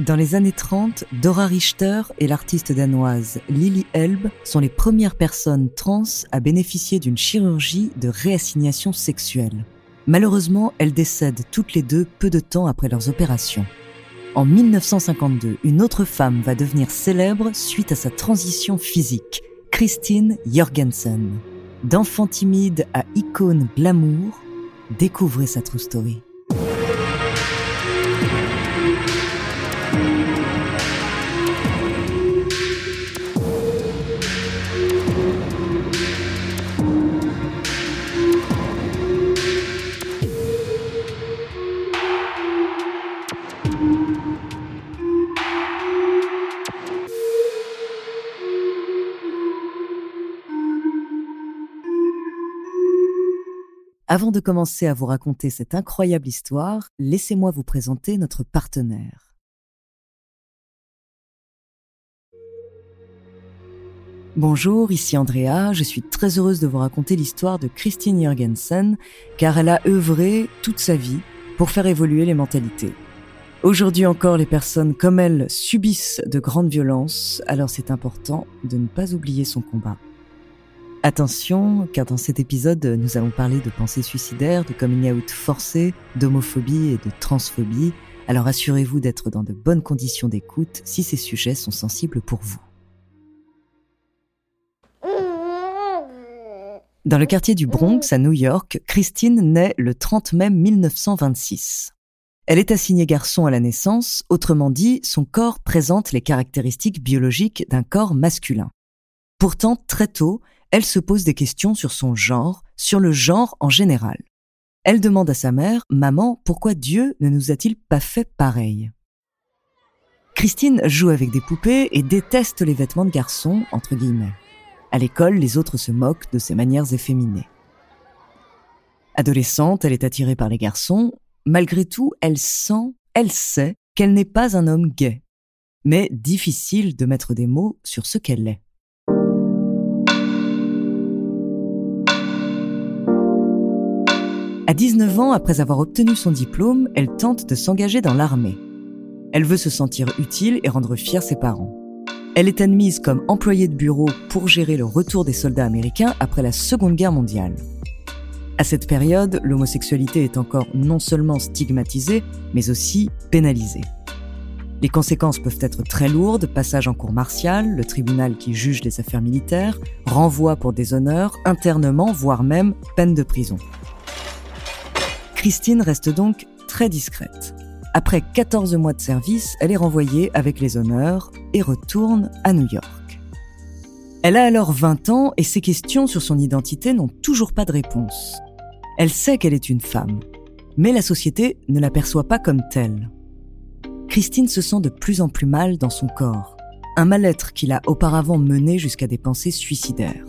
Dans les années 30, Dora Richter et l'artiste danoise Lily Elb sont les premières personnes trans à bénéficier d'une chirurgie de réassignation sexuelle. Malheureusement, elles décèdent toutes les deux peu de temps après leurs opérations. En 1952, une autre femme va devenir célèbre suite à sa transition physique, Christine Jorgensen. D'enfant timide à icône glamour, découvrez sa true story. Avant de commencer à vous raconter cette incroyable histoire, laissez-moi vous présenter notre partenaire. Bonjour, ici Andrea, je suis très heureuse de vous raconter l'histoire de Christine Jorgensen, car elle a œuvré toute sa vie pour faire évoluer les mentalités. Aujourd'hui encore, les personnes comme elle subissent de grandes violences, alors c'est important de ne pas oublier son combat. Attention, car dans cet épisode, nous allons parler de pensées suicidaires, de coming out forcé, d'homophobie et de transphobie. Alors assurez-vous d'être dans de bonnes conditions d'écoute si ces sujets sont sensibles pour vous. Dans le quartier du Bronx, à New York, Christine naît le 30 mai 1926. Elle est assignée garçon à la naissance, autrement dit, son corps présente les caractéristiques biologiques d'un corps masculin. Pourtant, très tôt, elle se pose des questions sur son genre, sur le genre en général. Elle demande à sa mère, Maman, pourquoi Dieu ne nous a-t-il pas fait pareil? Christine joue avec des poupées et déteste les vêtements de garçon, entre guillemets. À l'école, les autres se moquent de ses manières efféminées. Adolescente, elle est attirée par les garçons. Malgré tout, elle sent, elle sait qu'elle n'est pas un homme gay. Mais difficile de mettre des mots sur ce qu'elle est. À 19 ans, après avoir obtenu son diplôme, elle tente de s'engager dans l'armée. Elle veut se sentir utile et rendre fiers ses parents. Elle est admise comme employée de bureau pour gérer le retour des soldats américains après la Seconde Guerre mondiale. À cette période, l'homosexualité est encore non seulement stigmatisée, mais aussi pénalisée. Les conséquences peuvent être très lourdes, passage en cour martiale, le tribunal qui juge les affaires militaires, renvoi pour déshonneur, internement, voire même peine de prison. Christine reste donc très discrète. Après 14 mois de service, elle est renvoyée avec les honneurs et retourne à New York. Elle a alors 20 ans et ses questions sur son identité n'ont toujours pas de réponse. Elle sait qu'elle est une femme, mais la société ne la perçoit pas comme telle. Christine se sent de plus en plus mal dans son corps, un mal-être qui l'a auparavant mené jusqu'à des pensées suicidaires.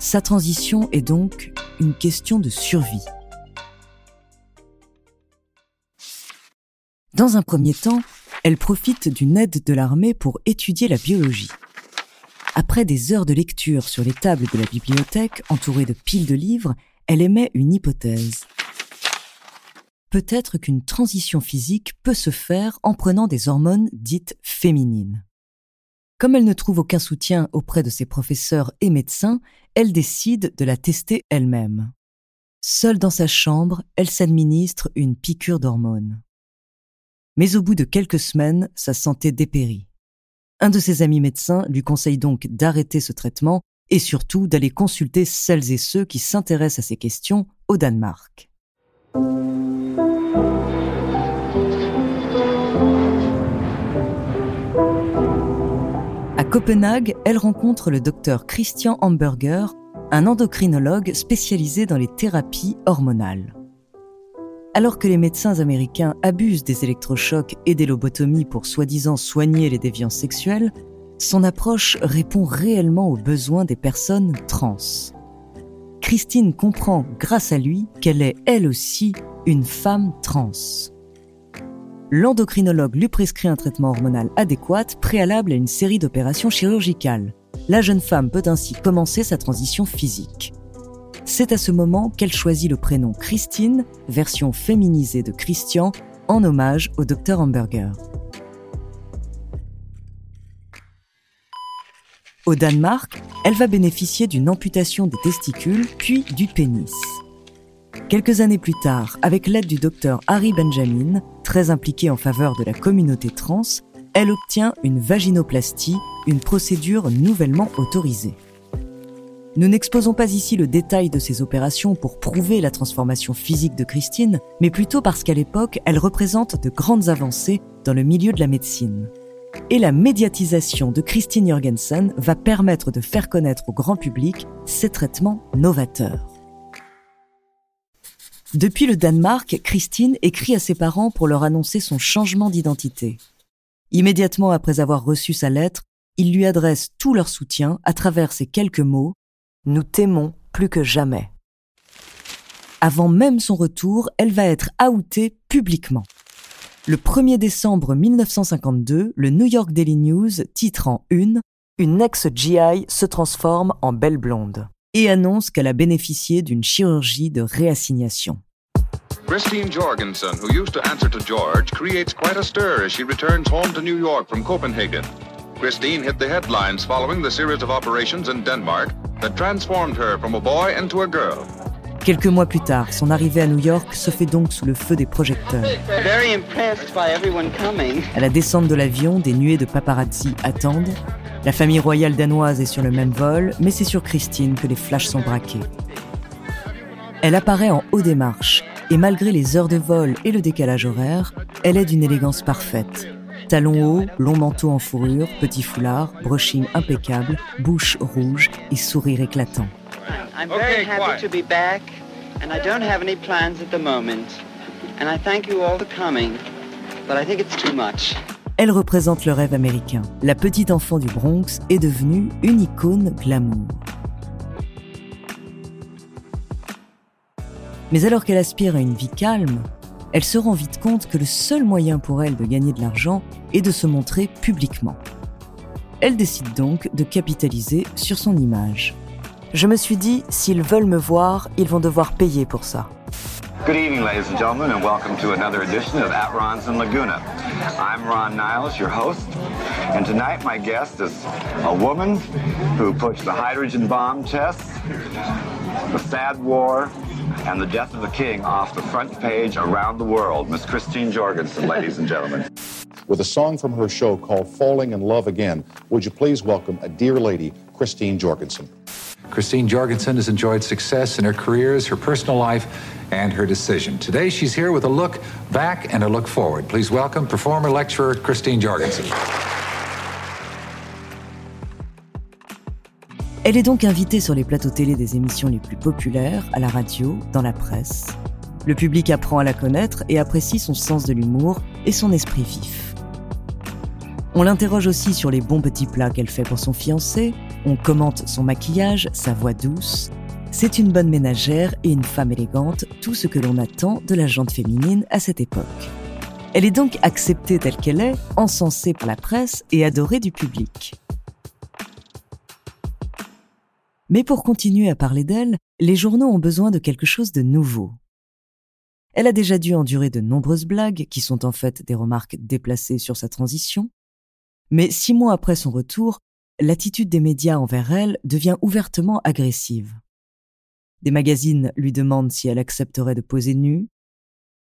Sa transition est donc une question de survie. Dans un premier temps, elle profite d'une aide de l'armée pour étudier la biologie. Après des heures de lecture sur les tables de la bibliothèque, entourée de piles de livres, elle émet une hypothèse. Peut-être qu'une transition physique peut se faire en prenant des hormones dites féminines. Comme elle ne trouve aucun soutien auprès de ses professeurs et médecins, elle décide de la tester elle-même. Seule dans sa chambre, elle s'administre une piqûre d'hormones mais au bout de quelques semaines, sa santé dépérit. Un de ses amis médecins lui conseille donc d'arrêter ce traitement et surtout d'aller consulter celles et ceux qui s'intéressent à ces questions au Danemark. À Copenhague, elle rencontre le docteur Christian Hamburger, un endocrinologue spécialisé dans les thérapies hormonales. Alors que les médecins américains abusent des électrochocs et des lobotomies pour soi-disant soigner les déviances sexuelles, son approche répond réellement aux besoins des personnes trans. Christine comprend grâce à lui qu'elle est elle aussi une femme trans. L'endocrinologue lui prescrit un traitement hormonal adéquat préalable à une série d'opérations chirurgicales. La jeune femme peut ainsi commencer sa transition physique. C'est à ce moment qu'elle choisit le prénom Christine, version féminisée de Christian, en hommage au docteur Hamburger. Au Danemark, elle va bénéficier d'une amputation des testicules puis du pénis. Quelques années plus tard, avec l'aide du docteur Harry Benjamin, très impliqué en faveur de la communauté trans, elle obtient une vaginoplastie, une procédure nouvellement autorisée. Nous n'exposons pas ici le détail de ces opérations pour prouver la transformation physique de Christine, mais plutôt parce qu'à l'époque, elle représente de grandes avancées dans le milieu de la médecine. Et la médiatisation de Christine Jorgensen va permettre de faire connaître au grand public ces traitements novateurs. Depuis le Danemark, Christine écrit à ses parents pour leur annoncer son changement d'identité. Immédiatement après avoir reçu sa lettre, ils lui adressent tout leur soutien à travers ces quelques mots Nous t'aimons plus que jamais. Avant même son retour, elle va être outée publiquement. Le 1er décembre 1952, le New York Daily News titre en une Une ex-GI se transforme en belle blonde et annonce qu'elle a bénéficié d'une chirurgie de réassignation. Christine Jorgensen, who used to answer to George, creates quite a stir as she returns home to New York from Copenhagen. Christine hit the headlines following the series of operations in Denmark that transformed her from a boy into a girl. Quelques mois plus tard, son arrivée à New York se fait donc sous le feu des projecteurs. À la descente de l'avion, des nuées de paparazzi attendent. La famille royale danoise est sur le même vol, mais c'est sur Christine que les flashs sont braqués. Elle apparaît en haut des marches, et malgré les heures de vol et le décalage horaire, elle est d'une élégance parfaite. Talons hauts, long manteau en fourrure, petit foulard, brushing impeccable, bouche rouge et sourire éclatant. I'm very happy to be back, and I don't have any plans at the moment. And I thank you all for coming, but I think it's too much. Elle représente le rêve américain. La petite enfant du Bronx est devenue une icône glamour. Mais alors qu'elle aspire à une vie calme, elle se rend vite compte que le seul moyen pour elle de gagner de l'argent est de se montrer publiquement. Elle décide donc de capitaliser sur son image. Je me suis dit, s'ils veulent me voir, ils vont devoir payer pour ça. Good evening, ladies and gentlemen, and welcome to another edition of At Ron's in Laguna. I'm Ron Niles, your host, and tonight my guest is a woman who pushed the hydrogen bomb tests, the sad war, and the death of the king off the front page around the world. Miss Christine Jorgensen, ladies and gentlemen. With a song from her show called Falling in Love Again, would you please welcome a dear lady, Christine Jorgensen? Christine Jorgensen has enjoyed success in her careers, her personal life, and her decision. Today, she's here with a look back and a look forward. Please welcome performer lecturer Christine Jorgensen. Elle est donc invitée sur les plateaux télé des émissions les plus populaires, à la radio, dans la presse. Le public apprend à la connaître et apprécie son sens de l'humour et son esprit vif. On l'interroge aussi sur les bons petits plats qu'elle fait pour son fiancé, on commente son maquillage, sa voix douce. C'est une bonne ménagère et une femme élégante, tout ce que l'on attend de la jante féminine à cette époque. Elle est donc acceptée telle qu'elle est, encensée par la presse et adorée du public. Mais pour continuer à parler d'elle, les journaux ont besoin de quelque chose de nouveau. Elle a déjà dû endurer de nombreuses blagues, qui sont en fait des remarques déplacées sur sa transition. Mais six mois après son retour, l'attitude des médias envers elle devient ouvertement agressive. Des magazines lui demandent si elle accepterait de poser nue.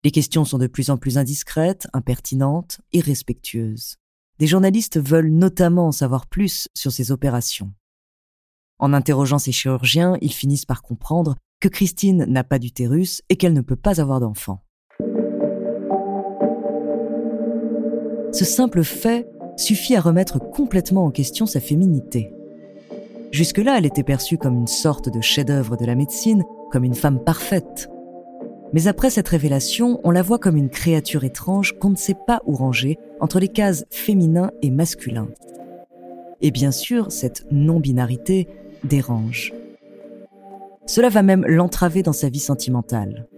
Les questions sont de plus en plus indiscrètes, impertinentes, irrespectueuses. Des journalistes veulent notamment en savoir plus sur ses opérations. En interrogeant ses chirurgiens, ils finissent par comprendre que Christine n'a pas d'utérus et qu'elle ne peut pas avoir d'enfant. Ce simple fait suffit à remettre complètement en question sa féminité. Jusque-là, elle était perçue comme une sorte de chef-d'œuvre de la médecine, comme une femme parfaite. Mais après cette révélation, on la voit comme une créature étrange qu'on ne sait pas où ranger entre les cases féminin et masculin. Et bien sûr, cette non-binarité dérange. Cela va même l'entraver dans sa vie sentimentale.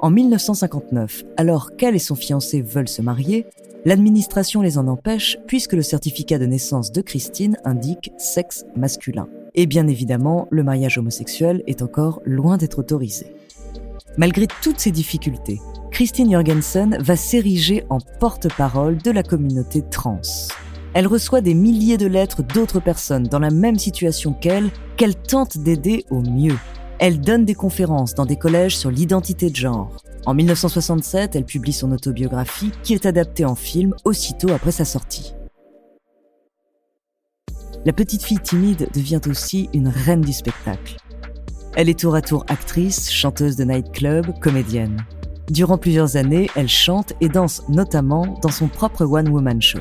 En 1959, alors qu'elle et son fiancé veulent se marier, L'administration les en empêche puisque le certificat de naissance de Christine indique sexe masculin. Et bien évidemment, le mariage homosexuel est encore loin d'être autorisé. Malgré toutes ces difficultés, Christine Jorgensen va s'ériger en porte-parole de la communauté trans. Elle reçoit des milliers de lettres d'autres personnes dans la même situation qu'elle, qu'elle tente d'aider au mieux. Elle donne des conférences dans des collèges sur l'identité de genre. En 1967, elle publie son autobiographie qui est adaptée en film aussitôt après sa sortie. La petite fille timide devient aussi une reine du spectacle. Elle est tour à tour actrice, chanteuse de nightclub, comédienne. Durant plusieurs années, elle chante et danse notamment dans son propre one-woman show.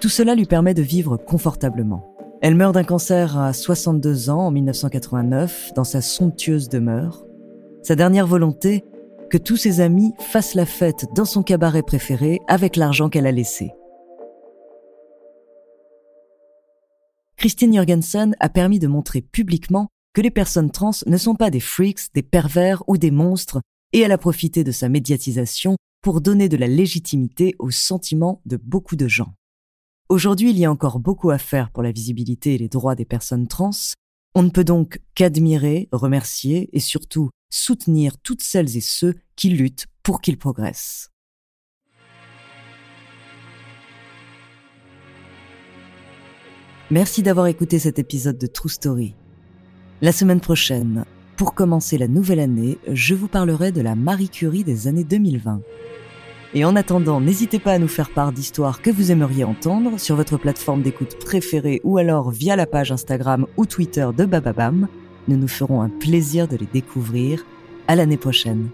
Tout cela lui permet de vivre confortablement. Elle meurt d'un cancer à 62 ans en 1989 dans sa somptueuse demeure. Sa dernière volonté, que tous ses amis fassent la fête dans son cabaret préféré avec l'argent qu'elle a laissé. Christine Jorgensen a permis de montrer publiquement que les personnes trans ne sont pas des freaks, des pervers ou des monstres, et elle a profité de sa médiatisation pour donner de la légitimité aux sentiments de beaucoup de gens. Aujourd'hui, il y a encore beaucoup à faire pour la visibilité et les droits des personnes trans. On ne peut donc qu'admirer, remercier et surtout soutenir toutes celles et ceux qui luttent pour qu'ils progressent. Merci d'avoir écouté cet épisode de True Story. La semaine prochaine, pour commencer la nouvelle année, je vous parlerai de la Marie Curie des années 2020. Et en attendant, n'hésitez pas à nous faire part d'histoires que vous aimeriez entendre sur votre plateforme d'écoute préférée ou alors via la page Instagram ou Twitter de Bababam. Nous nous ferons un plaisir de les découvrir. À l'année prochaine.